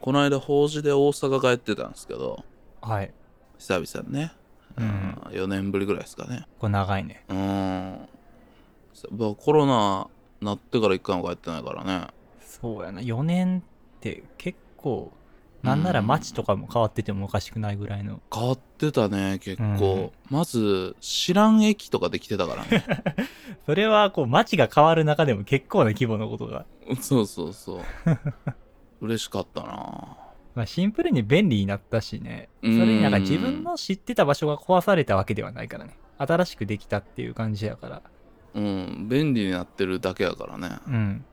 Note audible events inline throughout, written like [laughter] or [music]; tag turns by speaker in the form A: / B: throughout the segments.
A: この間法事で大阪帰ってたんですけど
B: はい。
A: 久々にね、
B: うん
A: 4年ぶりぐらいですかね
B: これ長いね。
A: うーんまあコロナなってから一回も帰ってないからね
B: そうやな。4年って結構、なんなら街とかも変わっててもおかしくないぐらいの。
A: 変わってたね結構、まず知らん駅とかできてたからね [laughs]
B: それはこう街が変わる中でも結構な規模のことが。[laughs]
A: そうそうそう嬉しかったな
B: まあシンプルに便利になったしね。そ
A: うん
B: れになんか自分の知ってた場所が壊されたわけではないからね。新しくできたっていう感じやから。
A: うん便利になってるだけやからね
B: うん。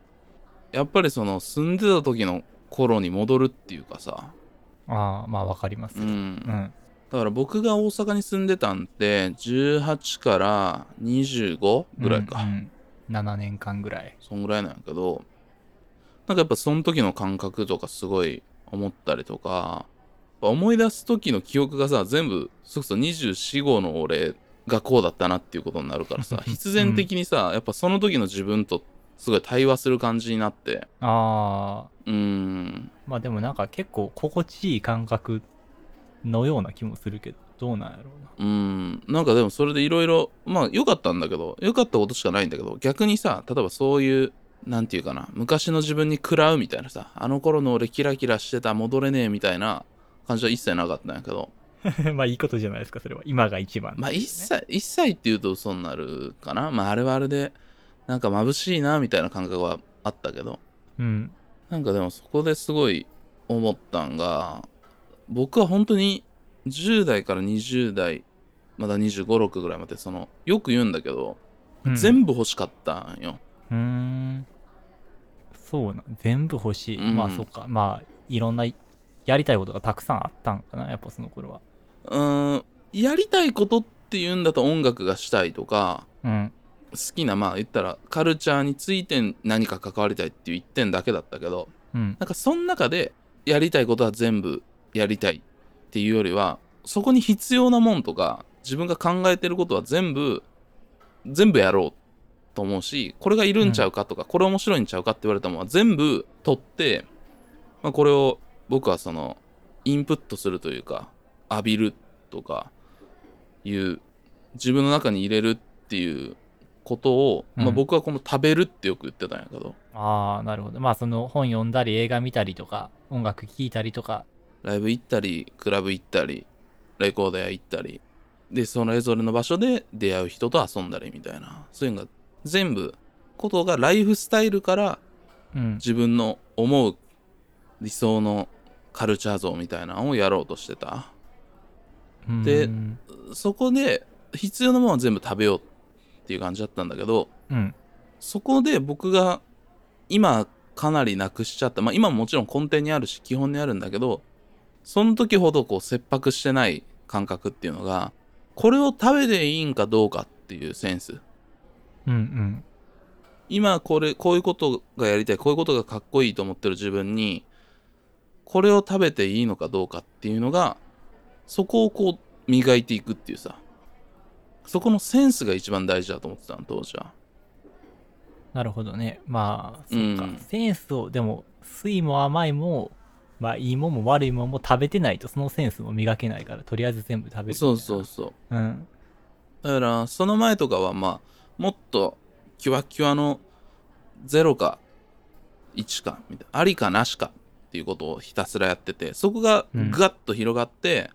A: やっぱりその住んでた時の頃に戻るっていうかさ
B: ああ、まあわかりますよ。
A: うん
B: うん。
A: だから僕が大阪に住んでたんって18から25ぐらいか、
B: うんうん7年間ぐらい。
A: そんぐらいなんやけどなんかやっぱその時の感覚とかすごい思ったりとか思い出す時の記憶がさ全部それこそ24号の俺がこうだったなっていうことになるからさ必然的にさ、やっぱその時の自分とすごい対話する感じになって。
B: ああ、
A: うーん。
B: まあでもなんか結構心地いい感覚のような気もするけど、どうなんやろうな。
A: うーん。なんかでもそれでいろいろまあ良かったんだけど良かったことしかないんだけど逆にさ例えばそういうなんていうかな昔の自分に食らうみたいなさあの頃の俺キラキラしてた戻れねえみたいな感じは一切なかったんやけど [laughs]
B: まあいいことじゃないですか、それは。今が一番、
A: まあ一切一切っていうと嘘になるかなまああれはあれでなんか眩しいなみたいな感覚はあったけど
B: うん。
A: なんかでもそこですごい思ったんが僕は本当に10代から20代まだ2 5 6ぐらいまでそのよく言うんだけど、
B: うん
A: 全部欲しかったんよ。
B: うーん。そうな。全部欲しい。
A: うん
B: まあそっか。まあいろんなやりたいことがたくさんあったんかな、やっぱその頃は。
A: うーんやりたいことっていうんだと音楽がしたいとか
B: うん。
A: 好きなまあ言ったらカルチャーについて何か関わりたいっていう一点だけだったけど
B: うん。
A: なんかその中でやりたいことは全部やりたいっていうよりはそこに必要なもんとか自分が考えてることは全部全部やろうと思うしこれがいるんちゃうかとか、これ面白いんちゃうかって言われたものは全部取って、まあ、これを僕はそのインプットするというか浴びるとかいう自分の中に入れるっていうことを、まあ、
B: うん
A: 僕はこの食べるってよく言ってたんやけど、
B: ああ、なるほど。まあその本読んだり映画見たりとか、音楽聴いたりとか。
A: ライブ行ったり、クラブ行ったり、レコード屋行ったり、で、それぞれの場所で出会う人と遊んだりみたいな、そういうのが全部、ことがライフスタイルから
B: うん。
A: 自分の思う理想のカルチャー像みたいなのをやろうとしてた。で
B: うん
A: そこで必要なものは全部食べようっていう感じだったんだけど、
B: うん。
A: そこで僕が今かなりなくしちゃった。まあ今ももちろん根底にあるし基本にあるんだけど、その時ほどこう切迫してない感覚っていうのが、これを食べていいんかどうかっていうセンス。
B: うんうん。
A: 今これ、こういうことがやりたい、こういうことがかっこいいと思ってる自分に、これを食べていいのかどうかっていうのが、そこをこう磨いていくっていうさ、そこのセンスが一番大事だと思ってたの、当時は。
B: なるほどね。まあ、そっか。
A: うん
B: センスを、でも、酸いも甘いも、まあ、いいもんも悪いもんも食べてないと、そのセンスも磨けないから、とりあえず全部食べる。
A: そうそうそう。
B: う。うん。
A: だから、その前とかは、まあ、もっと、キュワキュワの0か1か、みたいな、ありかなしかっていうことをひたすらやってて、そこが
B: うん
A: ガッと広がって、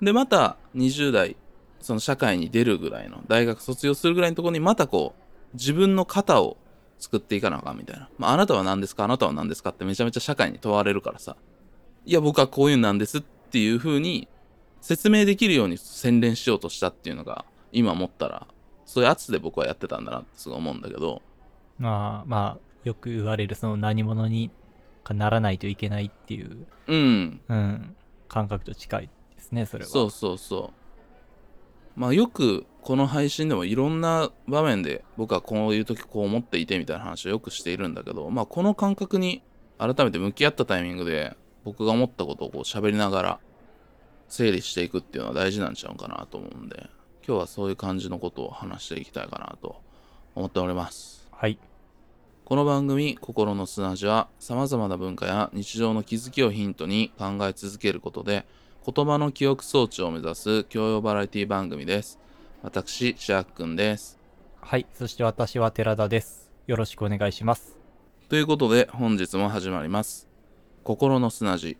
A: で、また20代、その社会に出るぐらいの、大学卒業するぐらいのところに、またこう、自分の型を作っていかなあかんみたいな。まあ、あなたは何ですかあなたは何ですかってめちゃめちゃ社会に問われるからさ。いや、僕はこういうのなんですっていう風に説明できるように洗練しようとしたっていうのが、今思ったら、そういう圧で僕はやってたんだなってすごい思うんだけど、
B: まあ、まあ、よく言われる、その何者にかならないといけないっていう、
A: うん、
B: うん、感覚と近いですね、それは。
A: そうそうそう。まあよくこの配信でもいろんな場面で僕はこういう時こう思っていてみたいな話をよくしているんだけど、まあこの感覚に改めて向き合ったタイミングで僕が思ったことをこう喋りながら整理していくっていうのは大事なんちゃうかなと思うんで、今日はそういう感じのことを話していきたいかなと思っております。
B: はい。
A: この番組「心の砂地」はさまざまな文化や日常の気づきをヒントに考え続けることで言葉の記憶装置を目指す教養バラエティ番組です私シャークくんです
B: はい。そして私は寺田です。よろしくお願いします。
A: ということで本日も始まります心の砂地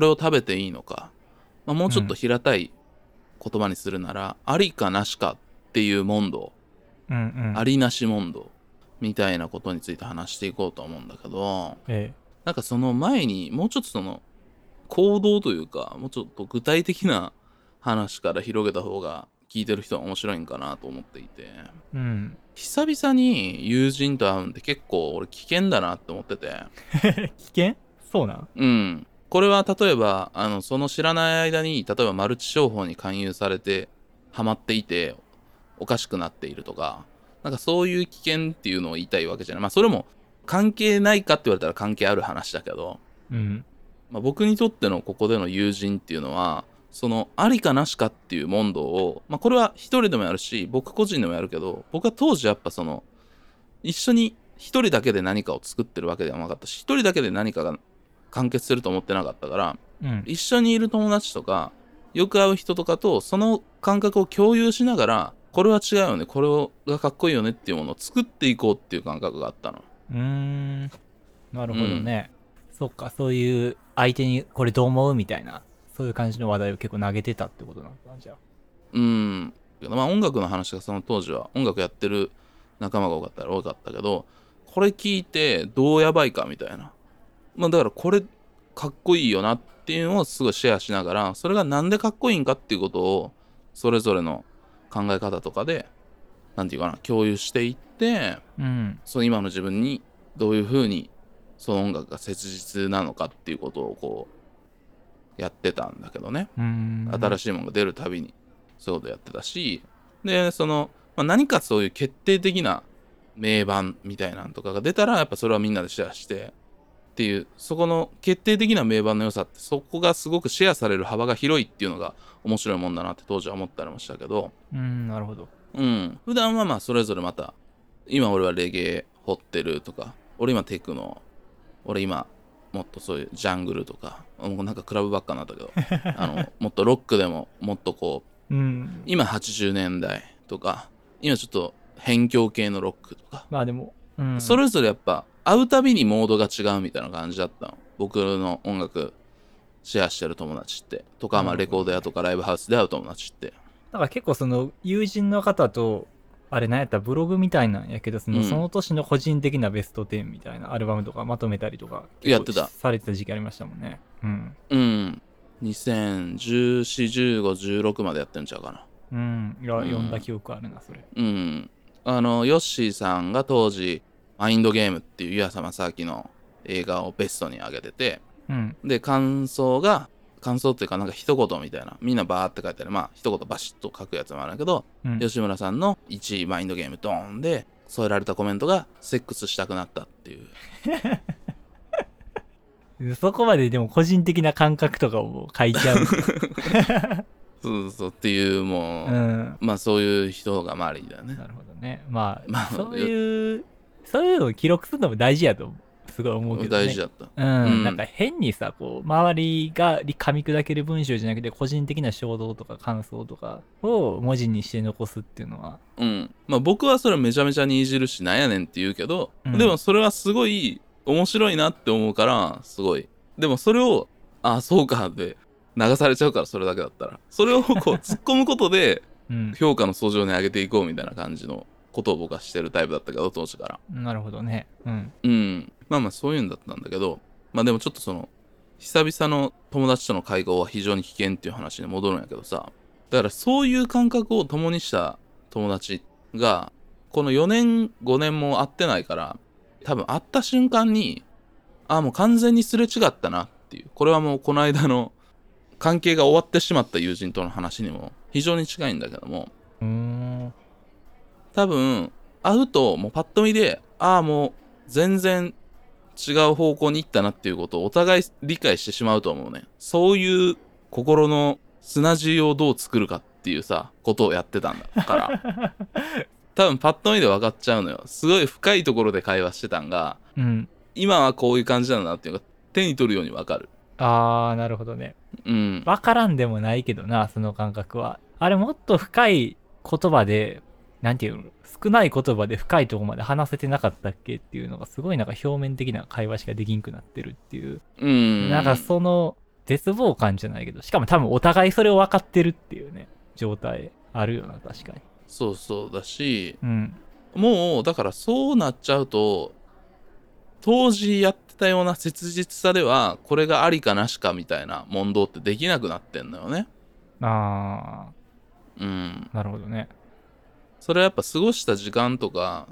C: こ
A: れを食べていいのか、まあ、もうちょっと平たい言葉にするなら、ありかなしかっていう問答
B: うんうん。
A: ありなし問答みたいなことについて話していこうと思うんだけど。
B: え
A: なんかその前にもうちょっとその行動というかもうちょっと具体的な話から広げた方が聞いてる人は面白いんかなと思っていて。
B: え。うん。
A: 久々に友人と会うんって結構俺危険だなって思ってて。[laughs]
B: 危険？そうなん？
A: うんこれは例えばあのその知らない間に例えばマルチ商法に勧誘されてハマっていておかしくなっているとかなんかそういう危険っていうのを言いたいわけじゃないまあそれも関係ないかって言われたら関係ある話だけど
B: うん。
A: まあ、僕にとってのここでの友人っていうのはそのありかなしかっていう問答を、まあ、これは一人でもやるし僕個人でもやるけど僕は当時やっぱその一緒に一人だけで何かを作ってるわけではなかったし一人だけで何かが完結すると思ってなかったから
B: うん。
A: 一緒にいる友達とかよく会う人とかとその感覚を共有しながらこれは違うよねこれがかっこいいよねっていうものを作っていこうっていう感覚があったの。
B: うーん。なるほどね。そっか、そういう相手にこれどう思うみたいな、そういう感じの話題を結構投げてたってことなのかな、じゃあ。
A: うん。まあ音楽の話がその当時は音楽やってる仲間が多かったら多かったけど、これ聞いてどうやばいかみたいな。まあだからこれかっこいいよなっていうのをすごいシェアしながら、それがなんでかっこいいんかっていうことをそれぞれの考え方とかで、なんていうかな、共有していって、
B: うん。
A: その今の自分にどういうふうにその音楽が切実なのかっていうことをこうやってたんだけどね。新しいものが出るたびにそういうことやってたしでその、まあ、何かそういう決定的な名盤みたいなんとかが出たらやっぱそれはみんなでシェアしてっていうそこの決定的な名盤の良さってそこがすごくシェアされる幅が広いっていうのが面白いもんだなって当時は思ったりもしたけど
B: うん、なるほど。
A: うん普段はまあそれぞれまた今俺はレゲエ掘ってるとか俺今テクノ俺今もっとそういうジャングルとかもうなんかクラブばっかになったけど [laughs] あのもっとロックでももっとこう
B: うん。
A: 今80年代とか今ちょっと辺境系のロックとか、
B: まあでも、うん。
A: それぞれやっぱ会うたびにモードが違うみたいな感じだったの。僕の音楽シェアしてる友達って。とか、まあ、レコード屋とかライブハウスで会う友達って。
B: だから結構その友人の方と、あれなんやったらブログみたいなんやけど、その,、
A: うん。
B: その年の個人的なベスト10みたいなアルバムとかまとめたりとか、
A: やってた。
B: されてた時期ありましたもんね。うん。
A: うん。20141516までやってんちゃうかな。
B: うん。いや、
A: うん。
B: 読んだ記憶あるな、それ。
A: うん。あのヨッシーさんが当時「マインドゲーム」っていう湯浅正明の映画をベストに上げてて
B: うん。
A: で感想が感想っていうかなんか一言みたいなみんなバーって書いてあるまあ一言バシッと書くやつもあるけど、
B: うん、
A: 吉村さんの1位マインドゲームドーンで添えられたコメントがセックスしたくなったっていう [laughs]
B: そこまででも個人的な感覚とかを書いちゃう。[laughs]
A: そうそうっていうもう、
B: うん。
A: まあそういう人が周りだよね
B: なるほどね。まあ、
A: まあ
B: そういう、そういうのを記録するのも大事やと、すごい思うけど、ね。
A: 大事だった。
B: うん、
A: うん。
B: なんか変にさ、こう、周りが噛み砕ける文章じゃなくて、個人的な衝動とか感想とかを文字にして残すっていうのは、
A: うん。まあ僕はそれめちゃめちゃにいじるしなんやねんって言うけど、
B: うん。
A: でもそれはすごい面白いなって思うからすごい。でもそれをああそうかで流されちゃうからそれだけだったら。それをこう [laughs] 突っ込むことで
B: うん。
A: 評価の相乗に上げていこうみたいな感じのことを僕はしてるタイプだったけど当時から。
B: なるほどね。うん。
A: うん。まあまあそういうんだったんだけどまあでもちょっとその久々の友達との会合は非常に危険っていう話に戻るんやけどさだからそういう感覚を共にした友達がこの4年5年も会ってないから多分会った瞬間にああもう完全にすれ違ったなっていう。これはもうこの間の関係が終わってしまった友人との話にも非常に近いんだけども。
B: うーん
A: 多分会うともうパッと見でああもう全然違う方向に行ったなっていうことをお互い理解してしまうと思うね。そういう心の砂地をどう作るかっていうさことをやってたんだから。[laughs] 多分パッと見で分かっちゃうのよ。すごい深いところで会話してたんが
B: うん。
A: 今はこういう感じなんだなっていうのが手に取るように分かる。
B: あーなるほどね。
A: うん。
B: わからんでもないけどなその感覚は。あれもっと深い言葉でなんていうの少ない言葉で深いところまで話せてなかったっけっていうのがすごいなんか表面的な会話しかできんくなってるっていう。
A: うん。
B: なんかその絶望感じゃないけどしかも多分お互いそれを分かってるっていうね状態あるよな確かに。
A: そうそうだし
B: うん。
A: もうだからそうなっちゃうと当時やってたような切実さではこれがありかなしかみたいな問答ってできなくなってんのよね。
B: あ
A: うん。
B: ーなるほどね
A: それはやっぱ過ごした時間とか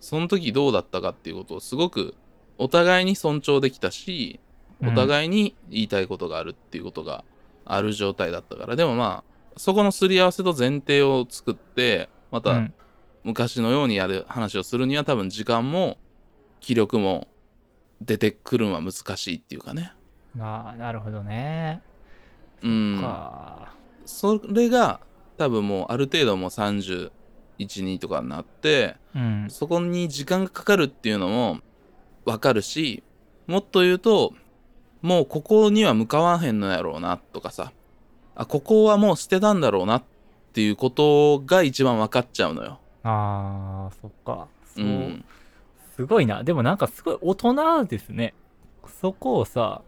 A: その時どうだったかっていうことをすごくお互いに尊重できたしお互いに言いたいことがあるっていうことがある状態だったから。でもまあそこのすり合わせと前提を作ってまた
B: うん。
A: 昔のようにやる話をするには多分時間も気力も出てくるのは難しいっていうかね。
B: あーなるほどね。
A: うん。
B: か。
A: それが多分もうある程度もう312とかになって
B: うん。
A: そこに時間がかかるっていうのもわかるしもっと言うともうここには向かわへんのやろうなとかさ。あここはもう捨てたんだろうなっていうことが一番分かっちゃうのよ。
B: あーそっか。そう、
A: うん、
B: すごいな。でもなんかすごい大人ですね。そこをさ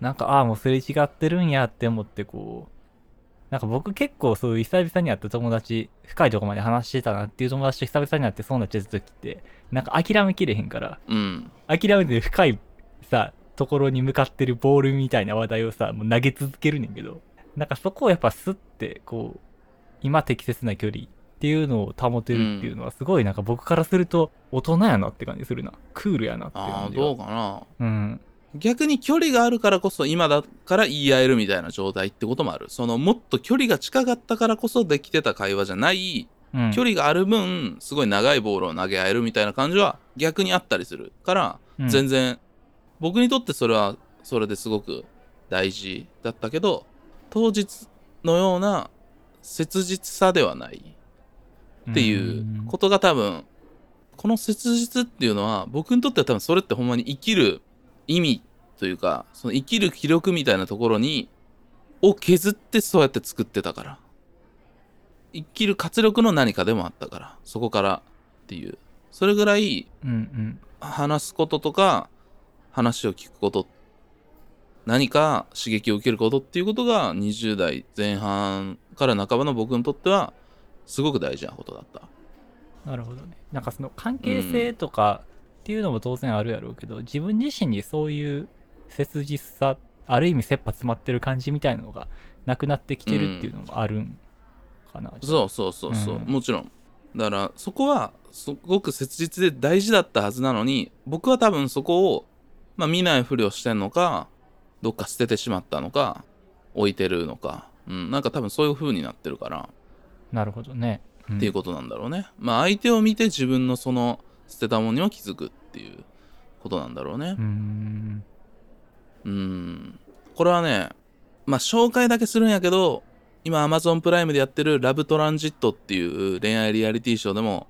B: なんかああもうすれ違ってるんやって思ってこうなんか僕結構そういう久々に会った友達深いとこまで話してたなっていう友達と久々に会ってそうなっちゃった時ってなんか諦めきれへんから
A: うん、
B: 諦めて深いさところに向かってるボールみたいな話題をさもう投げ続けるねんけどなんかそこをやっぱスッてこう今適切な距離っていうのを保てるっていうのはすごいなんか僕からすると大人やなって感じするな。クールやなっていう
A: ああどうかな。
B: うん
A: 逆に距離があるからこそ今だから言い合えるみたいな状態ってこともある。そのもっと距離が近かったからこそできてた会話じゃない
B: うん。
A: 距離がある分すごい長いボールを投げ合えるみたいな感じは逆にあったりするから、
B: うん。
A: 全然僕にとってそれはそれですごく大事だったけど当日のような切実さではないっていうことが多分この切実っていうのは僕にとっては多分それってほんまに生きる意味というかその生きる気力みたいなところにを削ってそうやって作ってたから。生きる活力の何かでもあったからそこからっていう。それぐらい
B: うんうん。
A: 話すこととか話を聞くこと何か刺激を受けることっていうことが20代前半から半ばの僕にとってはすごく大事なことだった。
B: なるほどね。なんかその関係性とかっていうのも当然あるやろうけど、自分自身にそういう切実さある意味切羽詰まってる感じみたいなのがなくなってきてるっていうのもあるんかな、
A: そうそうそうそう、
B: うん。
A: もちろん。だからそこはすごく切実で大事だったはずなのに僕は多分そこを、まあ、見ないふりをしてんのかどっか捨ててしまったのか置いてるのか、うん、なんか多分そういう風になってるから。
B: なるほどね、うん。
A: っていうことなんだろうね、まあ相手を見て自分のその捨てたものには気づくっていうことなんだろうね。
B: うーん
A: うん。これはねまあ紹介だけするんやけど今 Amazon プライムでやってるラブトランジットっていう恋愛リアリティショーでも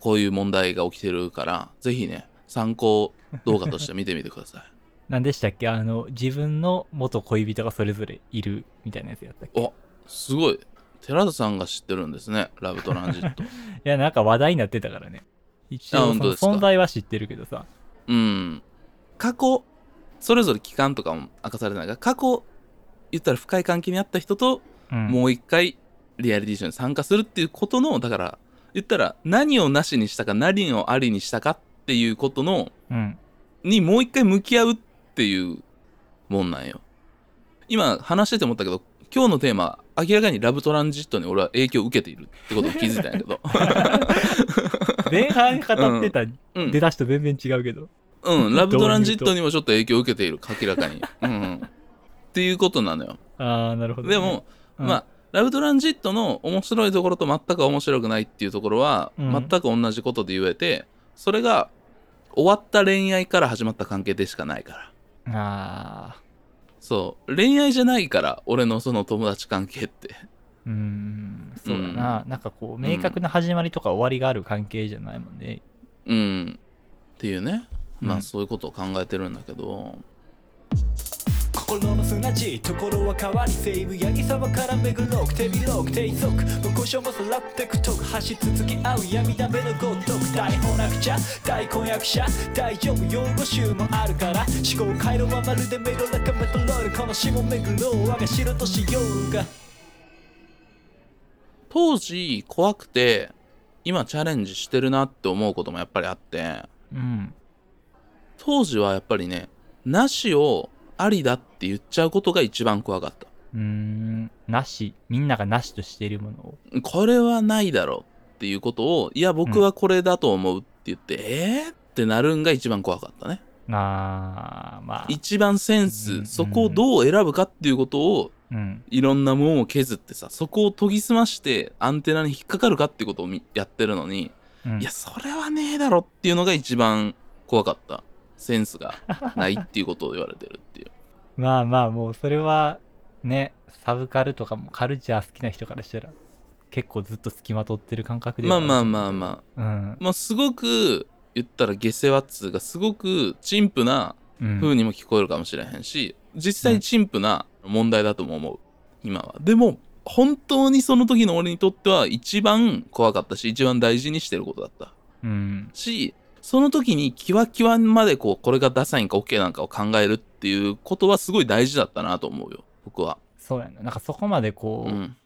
A: こういう問題が起きてるからぜひね参考動画として見てみてください。
B: 何でしたっけ？あの自分の元恋人がそれぞれいるみたいなやつやったっけ？い
A: おすごい。寺田さんが知ってるんですねラブトランジット。[laughs]
B: やなんか話題になってたからね。一
A: あ
B: 応存在は知ってるけどさ。
A: うん。過去それぞれ期間とかも明かされてないから過去言ったら深い関係にあった人と
B: うん。
A: もう一回リアリティショーに参加するっていうことのだから言ったら何をなしにしたか何をありにしたかっていうことの
B: うん。
A: にもう一回向き合うっていうもんなんよ。今話してて思ったけど今日のテーマ明らかにラブトランジットに俺は影響を受けているってことを気づいたんやけど [laughs]
B: 前半語ってた
A: うん。
B: 出だしと全然違うけど。
A: うん。[laughs] ラブトランジットにもちょっと影響を受けている明らかに、うん。うん、っていうことなのよ。
B: ああ、なるほどね、
A: でも、
B: うん。
A: まあラブトランジットの面白いところと全く面白くないっていうところは、
B: うん。
A: 全く同じことで言えてそれが終わった恋愛から始まった関係でしかないから。
B: ああ、
A: そう。恋愛じゃないから俺のその友達関係って
B: うん、そうだな。なんかこう、明確な始まりとか終わりがある関係じゃないもんね。
A: うんっていうねまあそういうことを考えてるんだけど、
C: 心の砂地ところは変わり西武八木沢から巡ろう手広く低速無故障もさらってくとく走り続き合う闇だめのごとく大翻訳者大婚約者大丈夫用語集もあるから思考回路はまるでメロラカメトロールこの下巡ろう我が城としようが
A: 当時怖くて今チャレンジしてるなって思うこともやっぱりあって
B: うん。
A: 当時はやっぱりねなしをありだって言っちゃうことが一番怖かった
B: うーん、なし。みんながなしとしているものを。
A: これはないだろうっていうことをいや僕はこれだと思うって言って、えーってなるんが一番怖かったね
B: ああ、まあ。
A: 一番センス、
B: うん
A: そこをどう選ぶかっていうことを
B: うん。
A: いろんなものを削ってさそこを研ぎ澄ましてアンテナに引っかかるかってことをみやってるのに、
B: うん
A: いやそれはねえだろっていうのが一番怖かったセンスがないっていうことを言われてるっていう [laughs]
B: まあまあ、もうそれは、ね、サブカルとかもカルチャー好きな人からしたら、結構ずっと付きまとってる感覚では
A: まあまあまあまあ
B: あ。うん。
A: まあすごく言ったら下世話っつうかすごく陳腐な
B: うん
A: 風にも聞こえるかもしれへんし、実際陳腐な問題だとも思う。今は。でも本当にその時の俺にとっては一番怖かったし一番大事にしてることだった。
B: うん。
A: しその時にキワキワまでこうこれがダサいんか OK なんかを考えるっていうことはすごい大事だったなと思うよ。僕は。
B: そうやな。なんかそこまでこう、
A: うん。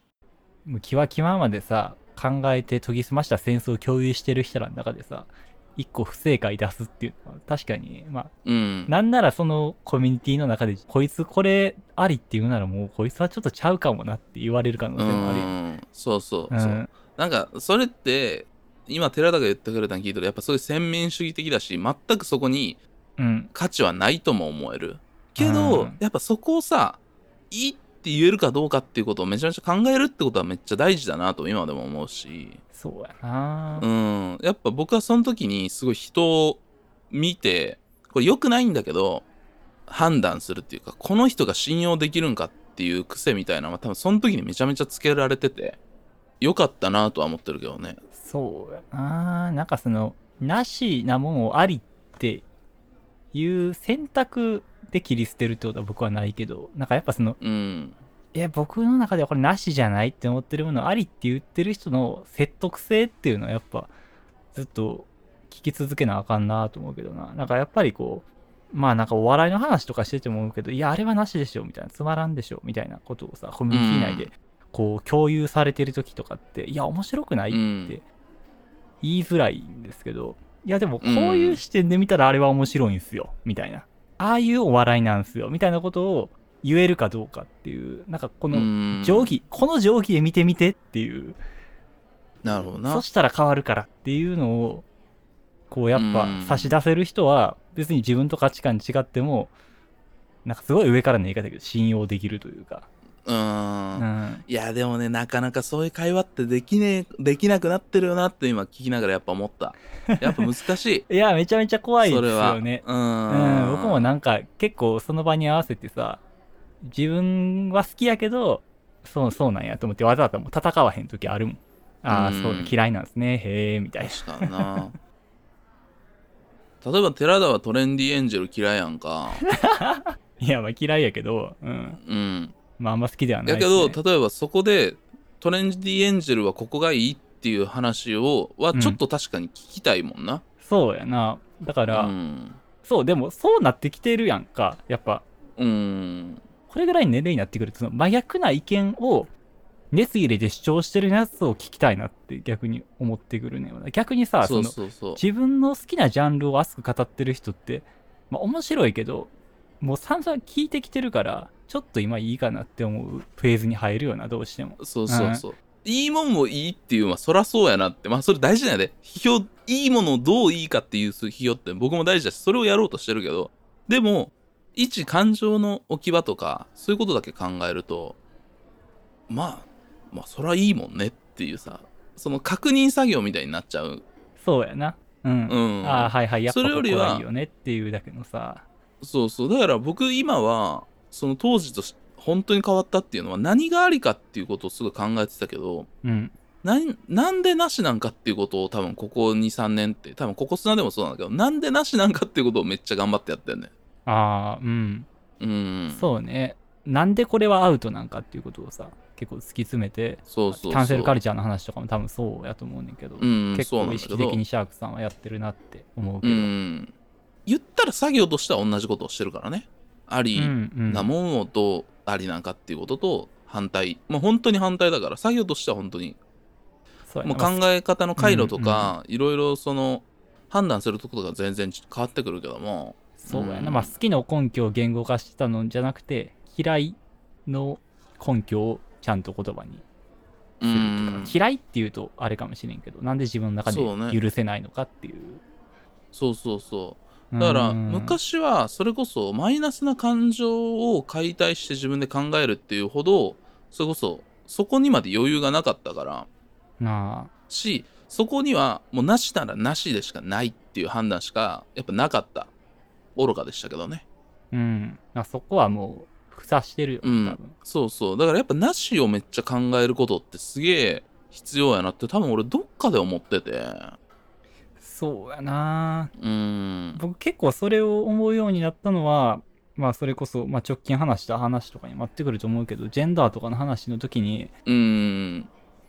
B: もうキワキワまでさ、考えて研ぎ澄ましたセンスを共有してる人らの中でさ、一個不正解出すっていうのは確かに、まあ、
A: うん
B: なんならそのコミュニティの中で、こいつこれありって言うならもう、こいつはちょっとちゃうかもなって言われる可能
A: う
B: 性もあるよ。
A: んそうそうそう、
B: うん。
A: なんかそれって今寺田が言ってくれたの聞いたらやっぱそういう先民主義的だし全くそこに
B: うん。
A: 価値はないとも思えるけど、
B: うん
A: やっぱそこをさいいって言えるかどうかっていうことをめちゃめちゃ考えるってことはめっちゃ大事だなと今でも思うし。
B: そうやな。
A: う。ん。やっぱ僕はその時にすごい人を見てこれ良くないんだけど判断するっていうかこの人が信用できるんかっていう癖みたいなのは多分その時にめちゃめちゃつけられてて良かったなとは思ってるけどね。
B: そうやな。なんかその、なしなもんをありっていう選択で切り捨てるってことは僕はないけど、なんかやっぱその、
A: うん。
B: いや、僕の中ではこれなしじゃないって思ってるものをありって言ってる人の説得性っていうのはやっぱずっと聞き続けなあかんなと思うけどな。なんかやっぱりこう、まあなんかお笑いの話とかしてても思うけど、いや、あれはなしでしょみたいな、つまらんでしょみたいなことをさ、コミュニティ内でこう共有されてる時とかって、いや、面白くないって
A: うん。
B: 言いづらいんですけど、いやでもこういう視点で見たらあれは面白いんすよ、みたいな。ああいうお笑いなんすよ、みたいなことを言えるかどうかっていう、なんかこの
A: うん。
B: 定規、この定規で見てみてっていう、
A: なるほどな。
B: そしたら変わるからっていうのを、こうやっぱ
A: うん。
B: 差し出せる人は、別に自分と価値観違っても、なんかすごい上からの言い方だけど、信用できるというか。
A: うん。
B: うん。
A: いやでもねなかなかそういう会話ってできねえできなくなってるよなって今聞きながらやっぱ思った。やっぱ難しい。[laughs]
B: いや、めちゃめちゃ怖いですよね。
A: う
B: うん。ん、僕もなんか結構その場に合わせてさ、自分は好きやけど、そうそうなんやと思ってわざわざもう戦わへん時あるもん。ああ、
A: うん。
B: そう嫌いなんですね、へえ、みたいな。
A: 確かにな。[laughs] 例えば寺田はトレンディエンジェル嫌いやんか。[laughs]
B: いや、まあ嫌いやけど、うん。
A: うん
B: まああんま好きではない
A: やけ。ど例えばそこでトレンディエンジェルはここがいいっていう話をは
B: うん
A: ちょっと確かに聞きたいもんな
B: そうやな。だから、
A: うん
B: そう、でもそうなってきてるやんか。やっぱ、
A: うん
B: これぐらい年齢になってくると、その真逆な意見を熱入れて主張してるやつを聞きたいなって逆に思ってくるね。逆にさ、
A: そう
B: の自分の好きなジャンルを熱く語ってる人って、まあ面白いけど、もう散々聞いてきてるから、ちょっと今いいかなって思うフェーズに入るよな、どうしても。
A: そうそうそう。いいもんもいいっていうのはそらそうやなって。まあそれ大事なんやで。批評、いいものをどういいかっていう批評って僕も大事だし、それをやろうとしてるけど、でも、一感情の置き場とか、そういうことだけ考えると、まあ、まあそらいいもんねっていうさ、その確認作業みたいになっちゃう。
B: そうやな。うん。
A: うん。
B: ああ、はいはい、やっぱ
A: よりはい
B: いよねっていうだけのさ。
A: そうそう。だから僕今は、その当時とし本当に変わったっていうのは何がありかっていうことをすごい考えてたけど、
B: うん。
A: なんなんでなしなんかっていうことを多分ここ2、3年って、多分ここ砂でもそうなんだけど、なんでなしなんかっていうことをめっちゃ頑張ってやってんね。
B: ああ、うん。
A: うん。
B: そうね。なんでこれはアウトなんかっていうことをさ、結構突き詰めて、
A: そうそうそう。
B: キャンセルカルチャーの話とかも多分そうやと思うねんけど、
A: うん、
B: 結構意識的にシャークさんはやってるなって思うけ
A: う
B: ど。
A: ん。言ったら作業としては同じことをしてるからね。ありなもんをどうありなんかっていうことと反対。まあ本当に反対だから、作業としては本当にもう考え方の回路とか、いろいろその判断するところが全然変わってくるけども、
B: そうやな、
A: うん。
B: まあ好きの根拠を言語化してたのじゃなくて嫌いの根拠をちゃんと言葉に
A: う
B: するとか、
A: ん、
B: 嫌いっていうとあれかもしれんけどなんで自分の中で許せないのかっていう。
A: そうそうそう。だから
B: うん。
A: 昔はそれこそマイナスな感情を解体して自分で考えるっていうほどそれこそそこにまで余裕がなかったから。
B: なあ。
A: しそこにはもうなしならなしでしかないっていう判断しかやっぱなかった。愚かでしたけどね。
B: うん。まあそこはもうふさしてるよ、
A: うん。そうそう。だからやっぱなしをめっちゃ考えることってすげえ必要やなって多分俺どっかで思ってて
B: そうやな。
A: うん。
B: 僕結構それを思うようになったのはまあそれこそ、まあ、直近話した話とかにもなってくると思うけどジェンダーとかの話の時に
A: うん。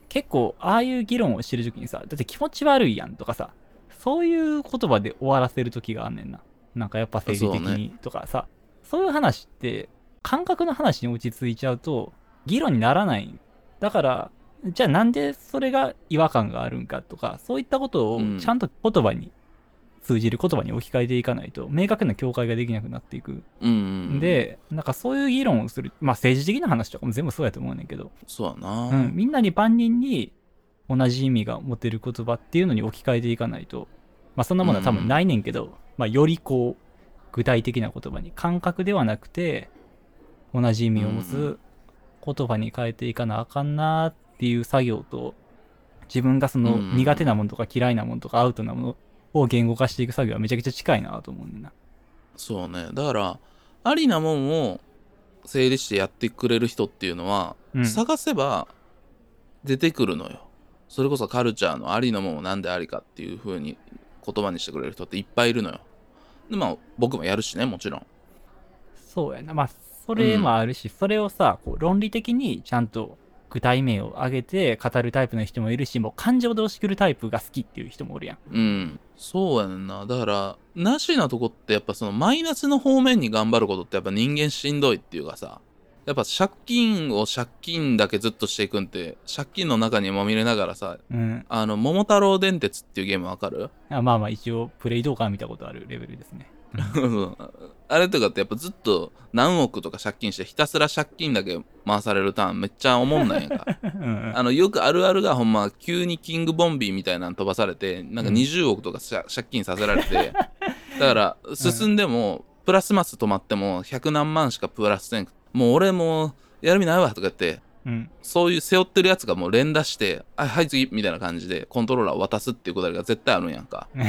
B: 結構ああいう議論をしてる時にさだって気持ち悪いやんとかさそういう言葉で終わらせる時があんねんな。なんかやっぱ生理的にとかさ。そう,、いう話って感覚の話に落ち着いちゃうと議論にならない。だからじゃあなんでそれが違和感があるんかとかそういったことを
A: うん。
B: ちゃんと言葉に、通じる言葉に置き換えていかないと明確な境界ができなくなっていく。
A: うん
B: でなんかそういう議論をするまあ政治的な話とかも全部そうやと思うねんけど。
A: そうやな、
B: うん、みんなに万人に同じ意味が持てる言葉っていうのに置き換えていかないと、まあそんなものは多分ないねんけど、まあよりこう、具体的な言葉に、感覚ではなくて、同じ意味を持つ言葉に変えていかなあかんなっていう作業と、自分がその
A: うん
B: 苦手なものとか嫌いなものとかアウトなものを言語化していく作業はめちゃくちゃ近いなと思うねんな。
A: そうね。だからありなもんを整理してやってくれる人っていうのは、
B: うん。
A: 探せば出てくるのよ。それこそカルチャーのありなもんを何でありかっていう風に言葉にしてくれる人っていっぱいいるのよ。でまあ僕もやるしねもちろん。
B: そうやな。まあ、それもあるし、それをさ、こう論理的にちゃんと具体名を挙げて語るタイプの人もいるし、もう感情で押し切るタイプが好きっていう人もおるやん。
A: うんそうやねんなだからなしなとこってやっぱそのマイナスの方面に頑張ることってやっぱ人間しんどいっていうかさやっぱ借金を借金だけずっとしていくんって借金の中にまみれながらさ
B: うん。
A: あの桃太郎電鉄っていうゲームわかる？
B: あまあまあ、一応、プレイ動画見たことあるレベルですね。[laughs]
A: あれとかってやっぱずっと何億とか借金してひたすら借金だけ回されるターンめっちゃ思んないやんか。[laughs]
B: うんうん。
A: あのよくあるあるがほんま急にキングボンビーみたいなの飛ばされてなんか
B: うん
A: 20億とか借金させられて [laughs] だから進んでもプラスマス止まっても100何万しかプラスせんもう俺もうやる意味ないわとか言って
B: うん。
A: そういう背負ってるやつがもう連打して、あはい次みたいな感じでコントローラーを渡すっていうくだりが絶対あるんやんか。[laughs] だ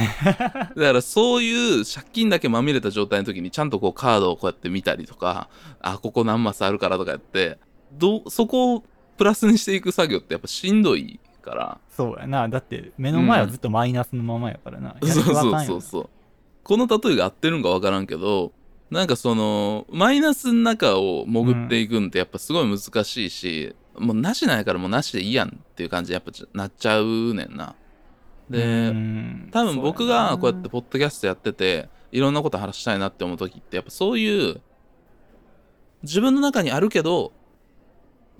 A: からそういう借金だけまみれた状態の時にちゃんとこうカードをこうやって見たりとか、あ、ここ何マスあるからとかやって、どう、そこをプラスにしていく作業ってやっぱしんどいから。
B: そうやな。だって、目の前はずっとマイナスのままやからな。や
A: そうそうそうそう。この例えが合ってるんかわからんけど、なんかその、マイナスの中を潜っていくんってやっぱすごい難しいし、もうなしなんやからもうなしでいいやんっていう感じでやっぱちなっちゃうねんな。で、
B: うん
A: 多分僕がこうやってポッドキャストやってていろんなこと話したいなって思う時ってやっぱそういう自分の中にあるけど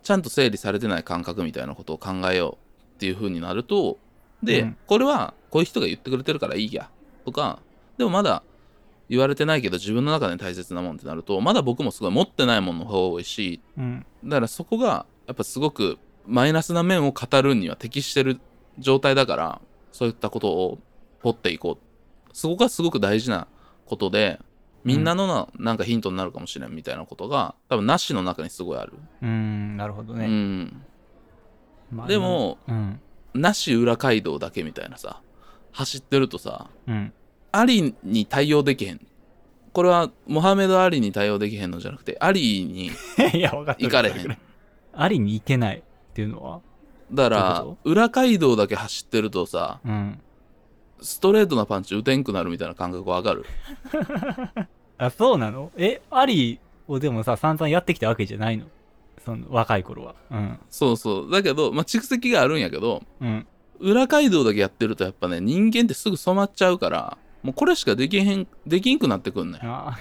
A: ちゃんと整理されてない感覚みたいなことを考えようっていう風になるとで、
B: うん
A: これはこういう人が言ってくれてるからいいやとかでもまだ言われてないけど自分の中で大切なもんってなるとまだ僕もすごい持ってないものの方が多いし
B: うん。
A: だからそこがやっぱすごくマイナスな面を語るには適してる状態だからそういったことを掘っていこう。そこがすごく大事なことでみんなのな,、なんかヒントになるかもしれんみたいなことが多分なしの中にすごいある、
B: うんなるほど
A: う
B: ね、
A: ん。
B: まあ
A: でも
B: うん。
A: なし裏街道だけみたいなさ走ってるとさ
B: うん
A: アリに対応できへん。これはモハメド・アリに対応できへんのじゃなくてアリに [laughs]
B: いや分かってる。
A: 行かれへん。
B: ありに行けないっていうのは？
A: だから裏街道だけ走ってるとさ
B: うん。
A: ストレートなパンチ打てんくなるみたいな感覚わかる？[laughs]
B: あそうなの？えありをでもさ散々やってきたわけじゃないの？その若い頃は。うん。
A: そうそう。だけどまあ蓄積があるんやけど
B: うん。
A: 裏街道だけやってるとやっぱね人間ってすぐ染まっちゃうからもうこれしかできへんできんくなってくんねん。
B: あ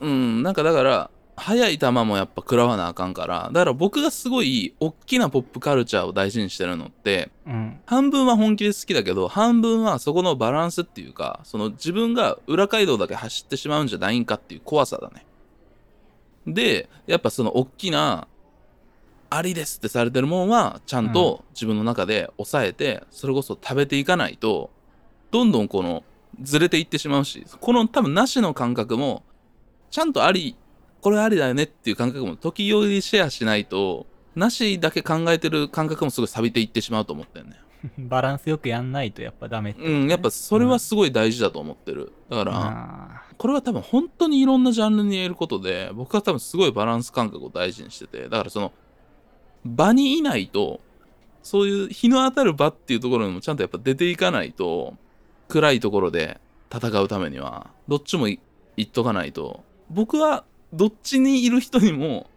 A: うんなんかだから速い球もやっぱ食らわなあかんから。だから僕がすごい大きなポップカルチャーを大事にしてるのって
B: うん。
A: 半分は本気で好きだけど半分はそこのバランスっていうかその自分が裏街道だけ走ってしまうんじゃないんかっていう怖さだね。でやっぱその大きなありですってされてるもんはちゃんと自分の中で抑えてそれこそ食べていかないとどんどんこのずれていってしまうしこの多分なしの感覚もちゃんとありこれありだよねっていう感覚も時折シェアしないとなしだけ考えてる感覚もすごい錆びていってしまうと思ってんね [laughs]
B: バランスよくやんないとやっぱダメって
A: うんやっぱそれはすごい大事だと思ってる。だから、
B: あ
A: これは多分本当にいろんなジャンルに言えることで僕は多分すごいバランス感覚を大事にしててだからその場にいないとそういう日の当たる場っていうところにもちゃんとやっぱ出ていかないと暗いところで戦うためにはどっちも言っとかないと。僕はどっちにいる人にも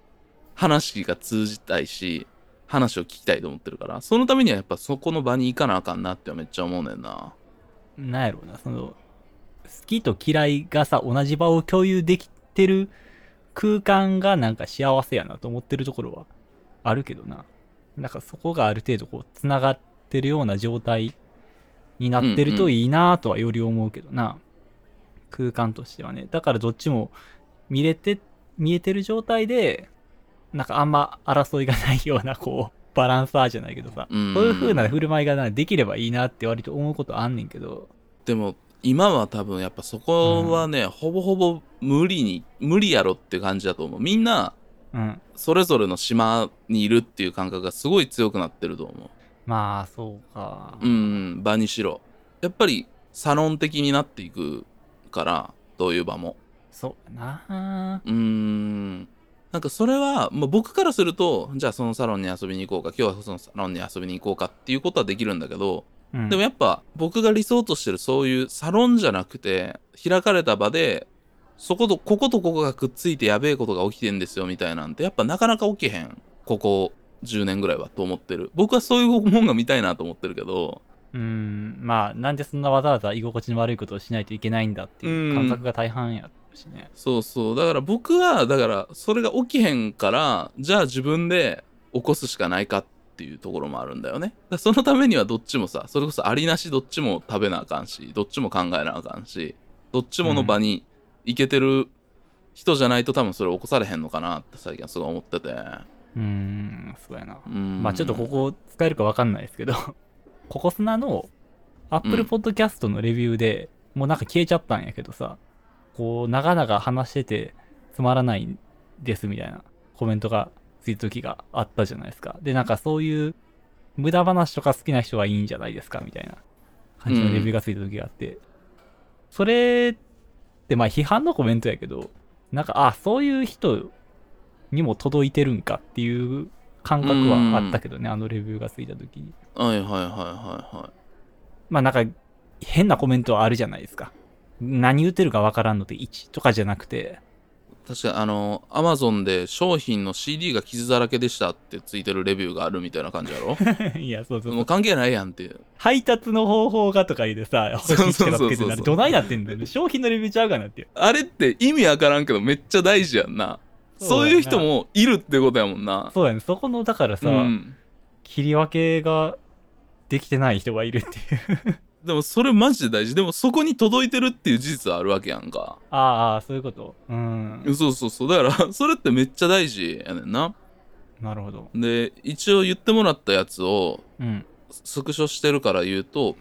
A: 話が通じたいし話を聞きたいと思ってるからそのためにはやっぱそこの場に行かなあかんなってめっちゃ思うねんな。
B: ーなんやろうなその好きと嫌いがさ同じ場を共有できてる空間がなんか幸せやなと思ってるところはあるけどな。なんかそこがある程度こうつながってるような状態になってるといいなとはより思うけどな、空間としてはね。だからどっちも見れて見えてる状態でなんかあんま争いがないようなこう [laughs] バランサーじゃないけどさ、
A: うん。
B: そういう風な振る舞いがなできればいいなって割と思うことあんねんけど。
A: でも今は多分やっぱそこはね、ほぼほぼ無理に無理やろって感じだと思う。みんな
B: うん。
A: それぞれの島にいるっていう感覚がすごい強くなってると思
B: まあそうか。
A: ううん場にしろ。やっぱりサロン的になっていくからどういう場も。
B: そうやな。
A: うーんなんかそれは、まあ、僕からするとじゃあそのサロンに遊びに行こうか今日はそのサロンに遊びに行こうかっていうことはできるんだけど
B: うん。
A: でもやっぱ僕が理想としてるそういうサロンじゃなくて開かれた場でそことこことここがくっついてやべえことが起きてんですよみたいなんてやっぱなかなか起きへん。ここ10年ぐらいはと思ってる。僕はそういうもんが見たいなと思ってるけど。
B: うん。まあなんでそんなわざわざ居心地の悪いことをしないといけないんだっていう感覚が大半やしね。
A: そうそう。だから僕はだからそれが起きへんからじゃあ自分で起こすしかないかっていうところもあるんだよね。だそのためにはどっちもさそれこそありなしどっちも食べなあかんしどっちも考えなあかんしどっちもの場に行けてる人じゃないと多分それ起こされへんのかなって最近はすごい思ってて
B: うんそうやな。
A: うん。
B: まあちょっとここ使えるかわかんないですけど [laughs] ココスナの Apple Podcast のレビューで、もうなんか消えちゃったんやけどさこう長々話しててつまらないですみたいなコメントがついた時があったじゃないですか。でなんかそういう無駄話とか好きな人はいいんじゃないですかみたいな感じのレビューがついた時があって、それってまあ批判のコメントやけどなんかあそういう人にも届いてるんかっていう感覚はあったけどね、あのレビューがついた時に。
A: はいはいはいはいはい。
B: まあなんか変なコメントはあるじゃないですか。何言ってるかわからんので1とかじゃなくて。
A: 確かにあのアマゾンで商品の CD が傷だらけでしたってついてるレビューがあるみたいな感じやろ？[laughs]
B: いやそうそう
A: もう関係ないやんって。いう
B: 配達の方法がとか言うてさ
A: そうそうそうそう。
B: どないなってんだよ商品のレビューちゃうかなっていう。
A: あれって意味わからんけどめっちゃ大事やんな
B: そう
A: いう人もいるってことやもんな。
B: そうやね。そこのだからさ、
A: うん、
B: 切り分けができてない人がいるっていう。[laughs]
A: でもそれマジで大事。でもそこに届いてるっていう事実はあるわけやんか。
B: ああそういうこと？うん。
A: そうそうそう。だからそれってめっちゃ大事やねんな。
B: なるほど。
A: で一応言ってもらったやつを
B: うん。
A: スクショしてるから言うと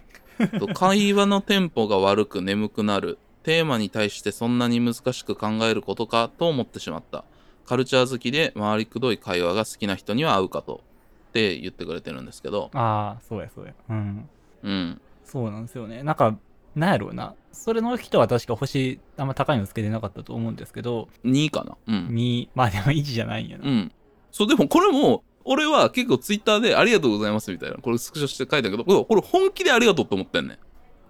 A: と会話のテンポが悪く眠くなる。テーマに対してそんなに難しく考えることかと思ってしまったカルチャー好きで回りくどい会話が好きな人には合うかとって言ってくれてるんですけど。
B: ああそうやそうや。うん。
A: うん。
B: そうなんですよね。なんかなんやろうな。それの人は確か星あんま高いのつけてなかったと思うんですけど。
A: 2かな？うん。
B: 2まあでも1じゃないんやな、
A: うん。そうでもこれも俺は結構ツイッターでありがとうございますみたいなこれスクショして書いたけどこれ本気でありがとうって思ってんねん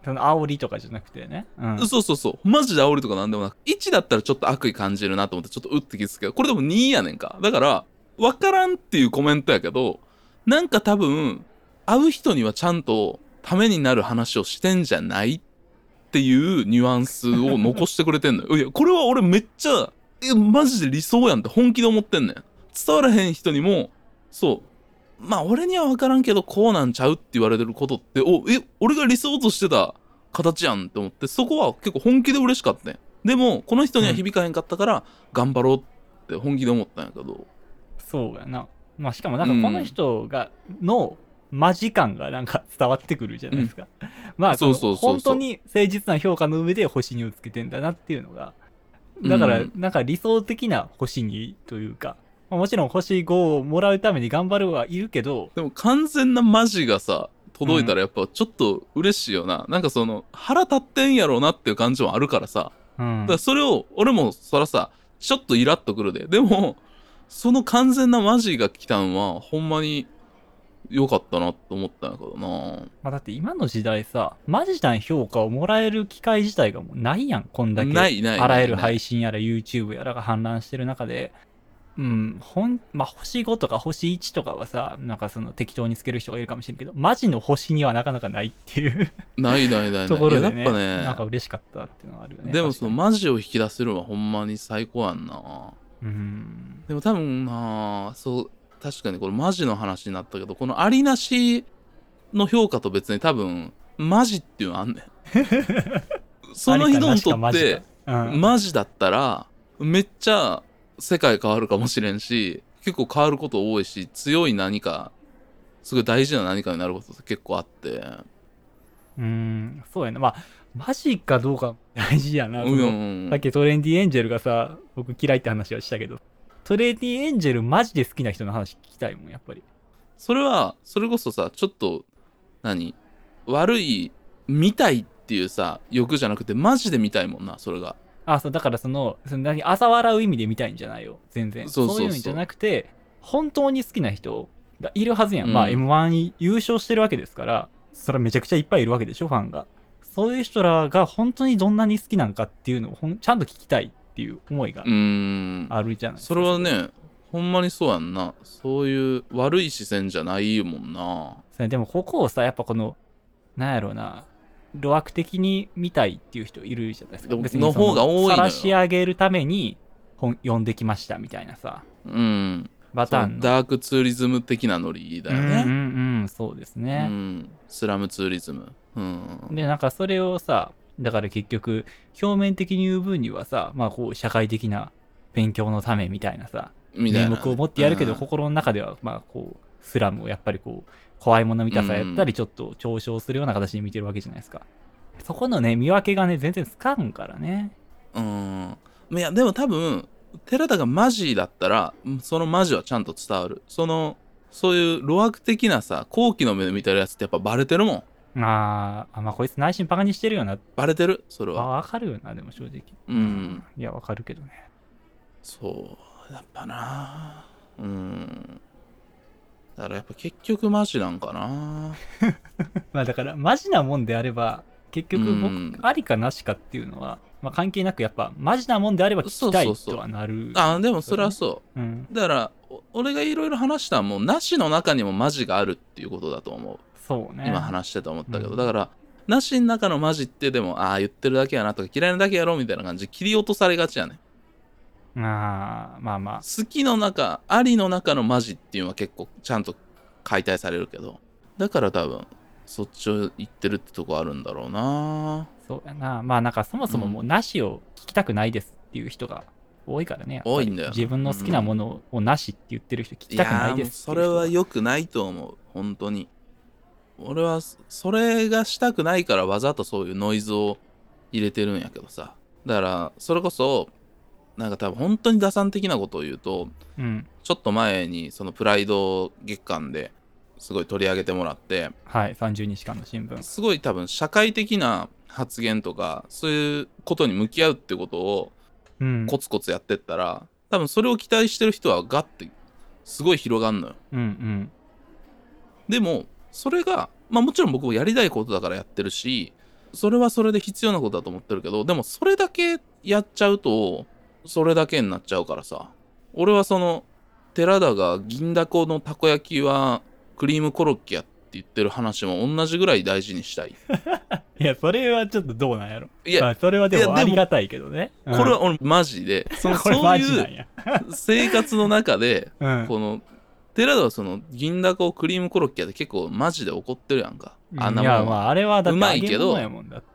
B: その煽りとかじゃなくてねうん
A: そうそうそう。マジで煽りとかなんでもなく、1だったらちょっと悪意感じるなと思って、ちょっとうってきつけど、これでも2やねんか。だから、わからんっていうコメントやけど、なんか多分、会う人にはちゃんとためになる話をしてんじゃないっていうニュアンスを残してくれてんのよ。[laughs] いや、これは俺めっちゃ、え、マジで理想やんって本気で思ってんねん。伝わらへん人にも、そう、まあ俺には分からんけどこうなんちゃうって言われてることっておえ俺が理想としてた形やんって思ってそこは結構本気で嬉しかったでもこの人には響かへんかったから頑張ろうって本気で思ったんやけど。
B: そうやな。まあしかもなんかこの人が、のマジ感がなんか伝わってくるじゃないですか、まあ
A: そうそうそうそう。
B: 本当に誠実な評価の上で星にをつけてんだなっていうのが。だから、
A: うん。
B: なんか理想的な星にというか、まあもちろん星5をもらうために頑張るはいるけど、
A: でも完全なマジがさ届いたらやっぱちょっと嬉しいよな、なんかその腹立ってんやろうなっていう感じもあるからさ。
B: うん。
A: だからそれを俺もそらさちょっとイラッとくるで。でもその完全なマジが来たんはほんまに良かったなと思ったんやけどな。
B: まあ、だって今の時代さ、マジな評価をもらえる機会自体がもうないやん、こんだけ。
A: ないないない。
B: あらゆる配信やら YouTube やらが氾濫してる中で、うん、ほん、まあ、星5とか星1とかはさ、なんかその適当につける人がいるかもしれんけど、マジの星にはなかなかないっていう。
A: ないないないない。
B: ところでね、
A: いややっぱね
B: なんか嬉しかったっていうのはあるよね。
A: でもそのマジを引き出せるのはほんまに最高やんな。
B: にうん。
A: でも多分なそう確かにこれマジの話になったけどこのありなしの評価と別に多分マジっていうのあんねん。[laughs] その人にと
B: マジか。
A: って
B: うん、
A: マジだったらめっちゃ世界変わるかもしれんし結構変わること多いし強い何かすごい大事な何かになることって結構あって
B: うん、そうやな。まあ、マジかどうか [laughs] 大事やな。
A: うん
B: さっきトレンディエンジェルがさ、僕嫌いって話はしたけど、トレンディエンジェルマジで好きな人の話聞きたいもん、やっぱり。
A: それはそれこそさちょっと何？悪い見たいっていうさ欲じゃなくてマジで見たいもんなそれが
B: あ、そう、だからその、その何、朝笑う意味で見たいんじゃないよ。全然。
A: そうそうそう
B: いうんじゃなくて、本当に好きな人がいるはずやん。
A: うん
B: まあ、M1 に優勝してるわけですから、それはめちゃくちゃいっぱいいるわけでしょ、ファンが。そういう人らが本当にどんなに好きなんかっていうのをほんちゃんと聞きたいっていう思いが
A: うーん
B: あるじゃないですか。
A: それはねほんまにそうやんなそういう悪い視線じゃないもんな
B: そうねでもここをさ、やっぱこの、なんやろうな、路悪的に見たいっていう人いるじゃないですか。別にそ
A: の方が多いのよ。
B: 晒し上げるために本読んできましたみたいなさ、
A: うん。その
B: パターンの。
A: ダークツーリズム的なノリだよね。
B: うんうんうん、そうです
A: う
B: ね。
A: ん。スラムツーリズム。うん。
B: で、なんかそれをさ、だから結局、表面的に言う分にはさ、まあこう、社会的な勉強のためみたいなさ、名目を持ってやるけど、
A: うん
B: 心の中では、まあこう、スラムをやっぱりこう、怖いもの見たさやったり、ちょっと嘲笑するような形で見てるわけじゃないですか。そこのね、見分けがね、全然つかんからね。
A: うんいやでも多分寺田がマジだったらうんそのマジはちゃんと伝わるそのそういう路悪的なさ後期の目で見てるやつってやっぱバレてるもん
B: あーあ、まあこいつ内心バカにしてるよな。
A: バレてる？それ
B: あ
A: は
B: わかるよな、でも正直。
A: うん
B: いや、わかるけどね。
A: そうやっぱなうんだからやっぱ結局マジなんかな。[laughs]
B: まあだから、マジなもんであれば、結局
A: うん。
B: 僕、ありかなしかっていうのは、まあ関係なくやっぱ、マジなもんであれば聞きたい
A: そうそうそう
B: とはなる。
A: あでもそれはそう。
B: うん。
A: だからお俺がいろいろ話したのはもうなしの中にもマジがあるっていうことだと思う。
B: そうね。
A: 今話してて思ったけど、
B: うん。
A: だからなしの中のマジってでもああ言ってるだけやなとか嫌いなだけやろみたいな感じで切り落とされがちやね
B: ああ、まあまあ。
A: 好きの中ありの中のマジっていうのは結構ちゃんと解体されるけどだから多分そっちを言ってるってとこあるんだろうな
B: そうやな。まあなんかそもそももうなしを聞きたくないですっていう人が多いからね。
A: 多いんだよ
B: 自分の好きなものをなしって言ってる人聞きたくないです
A: うそれは
B: よ。
A: 良くないと思う本当に俺はそそれがしたくないからわざとそういうノイズを入れてるんやけどさだからそれこそなんか多分本当に打算的なことを言うと
B: うん。
A: ちょっと前にそのプライド月間ですごい取り上げてもらって
B: はい。30日間の新聞。
A: すごい多分社会的な発言とかそういうことに向き合うってことを
B: うん。
A: コツコツやってったら多分それを期待してる人はガッてすごい広がんのよ
B: うんうん。
A: でもそれがまあもちろん僕もやりたいことだからやってるしそれはそれで必要なことだと思ってるけどでもそれだけやっちゃうとそれだけになっちゃうからさ。俺はその寺田が銀だこのたこ焼きはクリームコロッケやって言ってる話も同じぐらい大事にしたい。[laughs]
B: いや、それはちょっとどうなんやろ。
A: いや
B: まあ、それはで
A: も
B: もありがたいけどね。うん。
A: これは俺マジで [laughs] そのそういう。[laughs] 生活の中で
B: うん。
A: この寺田はその銀だこクリームコロッケやって結構マジで怒ってるやんか。あんないも
B: や、
A: んは
B: まあ、あれはだって
A: うまいけど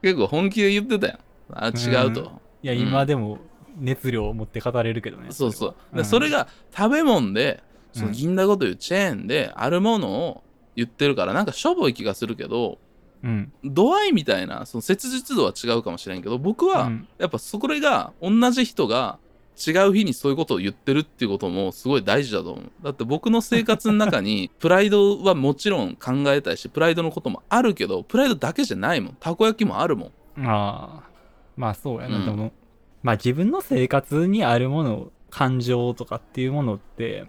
A: 結構本気で言ってたやん。あ違うと、
B: いや、
A: うん。
B: 今でも熱量を持って語れるけどね。
A: そうそう
B: れは
A: でそれ、が食べ物でその
B: うん
A: 銀だこというチェーンであるものを言ってるからなんかしょぼい気がするけど
B: うん。
A: 度合いみたいなその切実度は違うかもしれんけど僕は
B: うん
A: やっぱそれが同じ人が違う日にそういうことを言ってるっていうこともすごい大事だと思うだって僕の生活の中に [laughs] プライドはもちろん考えたいしプライドのこともあるけどプライドだけじゃないもんたこ焼きもあるもん
B: ああ。まあ、そうやな。
A: うん
B: でも、まあ、自分の生活にあるもの、感情とかっていうものって、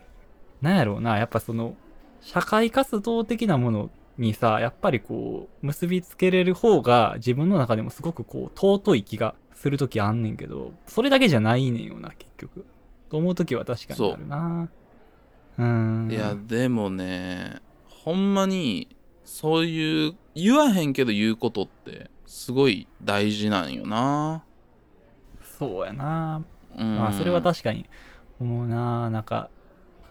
B: なんやろうな。やっぱその、社会活動的なものにさ、やっぱりこう、結びつけれる方が、自分の中でもすごくこう、尊い気がするときあんねんけど、それだけじゃないねんよな、結局。と思うときは確かにあるな。うーん。
A: いやでもねほんまにそういう言わへんけど言うことってすごい大事なんよな
B: そうやな。
A: うん
B: まあ、それは確かに思うな。なんか、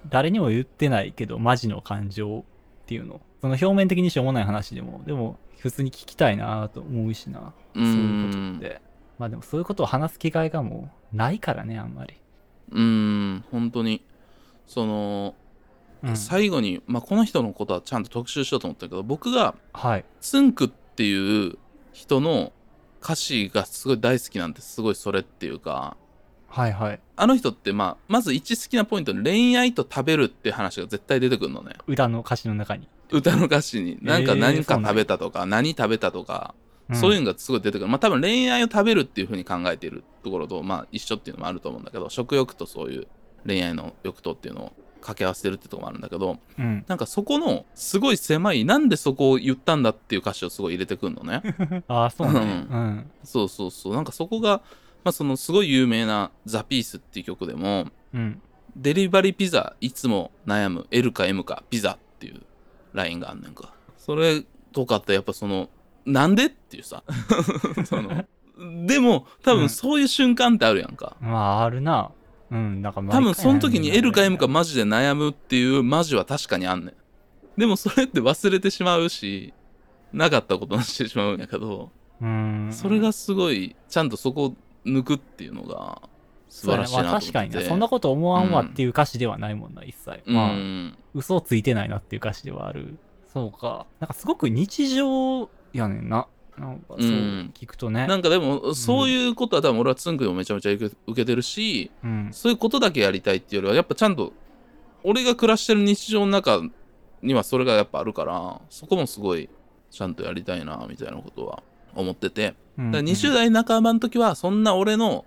B: 誰にも言ってないけど、マジの感情っていうの。その表面的にしょうもない話でも、でも、普通に聞きたいなと思うしな。
A: う
B: そういうことって。まあでも、そういうことを話す機会がもう、ないからね、あんまり。
A: うん本当にその、
B: うん、
A: 最後に、まあ、この人のことはちゃんと特集しようと思ったけど僕が
B: はい。
A: つんくっていう人の歌詞がすごい大好きなんてすごいそれっていうか
B: はいはい。
A: あの人ってまあまず一好きなポイントに恋愛と食べるって話が絶対出てくるのね。
B: 歌の歌詞の中に。
A: 歌の歌詞に。なんか
B: えー
A: 何か食べたとか、何食べたとか、
B: ん。
A: そういうのがすごい出てくる。まあ多分恋愛を食べるっていう風に考えているところとまあ一緒っていうのもあると思うんだけど食欲とそういう恋愛の欲とっていうのを掛け合わせてるってところもあるんだけど
B: うん。
A: なんかそこのすごい狭いなんでそこを言ったんだっていう歌詞をすごい入れてくるのね [laughs]
B: ああ、そうね。
A: う
B: うん。
A: そうそうそうなんかそこがまあそのすごい有名な「ザ・ピースっていう曲でも
B: うん。
A: デリバリーピザいつも悩む L か M かピザっていうラインがあんねんかそれとかってやっぱそのなんでっていうさ [laughs] そのでも多
B: うん
A: 分そういう瞬間ってあるやんか、
B: まあ、あるな。うん。なんか毎
A: 多
B: 回
A: 分その時に L か M かマジで悩むっていうマジは確かにあんねんでもそれって忘れてしまうしなかったことにしてしまうんやけど
B: うん。
A: それがすごいちゃんとそこを抜くっていうのが素晴らしいなと思って
B: そうやまあ確かにな。そんなこと思わんわっていう歌詞ではないもんな、一切。
A: うん、
B: まあ、嘘ついてないなっていう歌詞ではある。そうか。なんかすごく日常やねんな。なんかそう
A: うん
B: 聞くとね。
A: なんかでもそういうことは多分俺はつんくでもめちゃめちゃ受け受けてるし
B: うん。
A: そういうことだけやりたいっていうよりはやっぱちゃんと俺が暮らしてる日常の中にはそれがやっぱあるからそこもすごいちゃんとやりたいなみたいなことは思ってて
B: うん
A: だから20代半ばの時はそんな俺の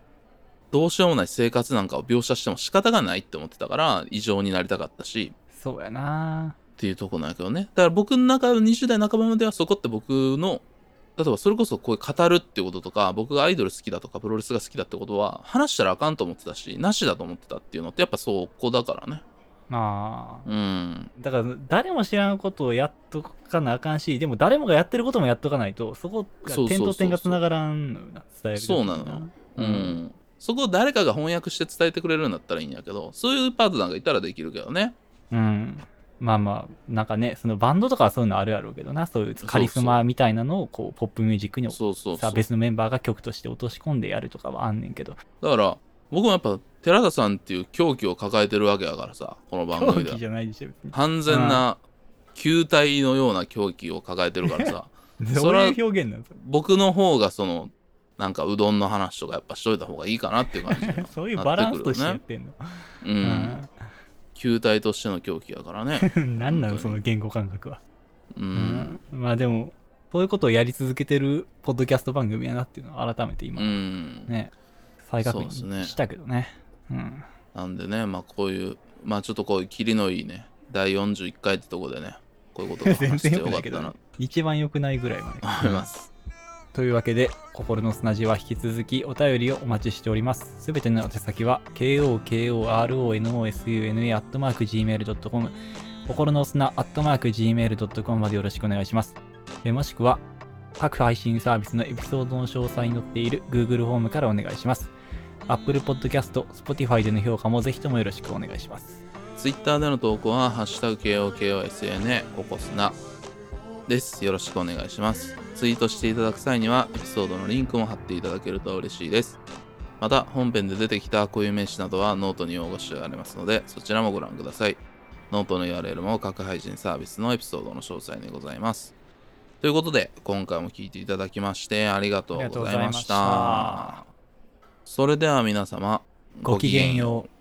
A: どうしようもない生活なんかを描写しても仕方がないって思ってたから異常になりたかったし
B: そうやな。
A: っていうとこなんやけどねだから僕の中の20代半ばまではそこって僕の例えばそれこそこう語るってこととか僕がアイドル好きだとかプロレスが好きだってことは話したらあかんと思ってたしなしだと思ってたっていうのってやっぱそこだからね。
B: まあ。
A: うん。
B: だから、誰も知らんことをやっとかなあかんし、でも誰もがやってることもやっとかないと、そこが点と点が繋がらんのよな、伝える
A: そうなのよ。うん、そこを誰かが翻訳して伝えてくれるんだったらいいんやけどそういうパートナーがいたらできるけどね。
B: うん。まあまあ、なんかね、そのバンドとかはそういうのあるやろうけどな、そういうカリスマみたいなのをこうポップミュージックに
A: そうそうそう
B: さ別のメンバーが曲として落とし込んでやるとかはあんねんけど、
A: だから僕もやっぱ寺田さんっていう狂気を抱えてるわけやからさこの番組では。
B: 狂気じゃないでしょ。
A: 完全な球体のような狂気を抱えてるからさ。[laughs]
B: ど
A: そうれは
B: いう表現なんです
A: 僕の方がそのなんかうどんの話とかやっぱしといた方がいいかなっていう感じに
B: か [laughs] そういうバランスとしてやってんの。
A: うん球体としての狂気やからね [laughs]
B: うん。なの、その言語感覚は。
A: う
B: うんまあでも、そういうことをやり続けてるポッドキャスト番組やなっていうのは改めて今、
A: うん
B: ね、再確認したけどね。うん。
A: なんでねまあこういうまあちょっとこういうキリのいいね第41回ってとこでねこういうことが
B: 全
A: 話して
B: 然
A: よかったな [laughs]
B: 一番良くないぐらいまで。
A: と思います
B: というわけで、心の砂地は引き続きお便りをお待ちしております。すべての宛先は、kokoronosuna.gmail.com、心の砂 .gmail.com までよろしくお願いします。えもしくは、各配信サービスのエピソードの詳細に載っている Google フォームからお願いします。Apple Podcast、Spotify での評価もぜひともよろしくお願いします。
A: ツイッターでの投稿は、ハッシュタグ KOKOSNA ココスナです。よろしくお願いします。ツイートしていただく際には、エピソードのリンクも貼っていただけると嬉しいです。また、本編で出てきた固有名詞などはノートに応募してありますので、そちらもご覧ください。ノートの URL も各配信サービスのエピソードの詳細にございます。ということで、今回も聞いていただきまして、ありがとうございました。それでは皆様、
B: ごきげんよう。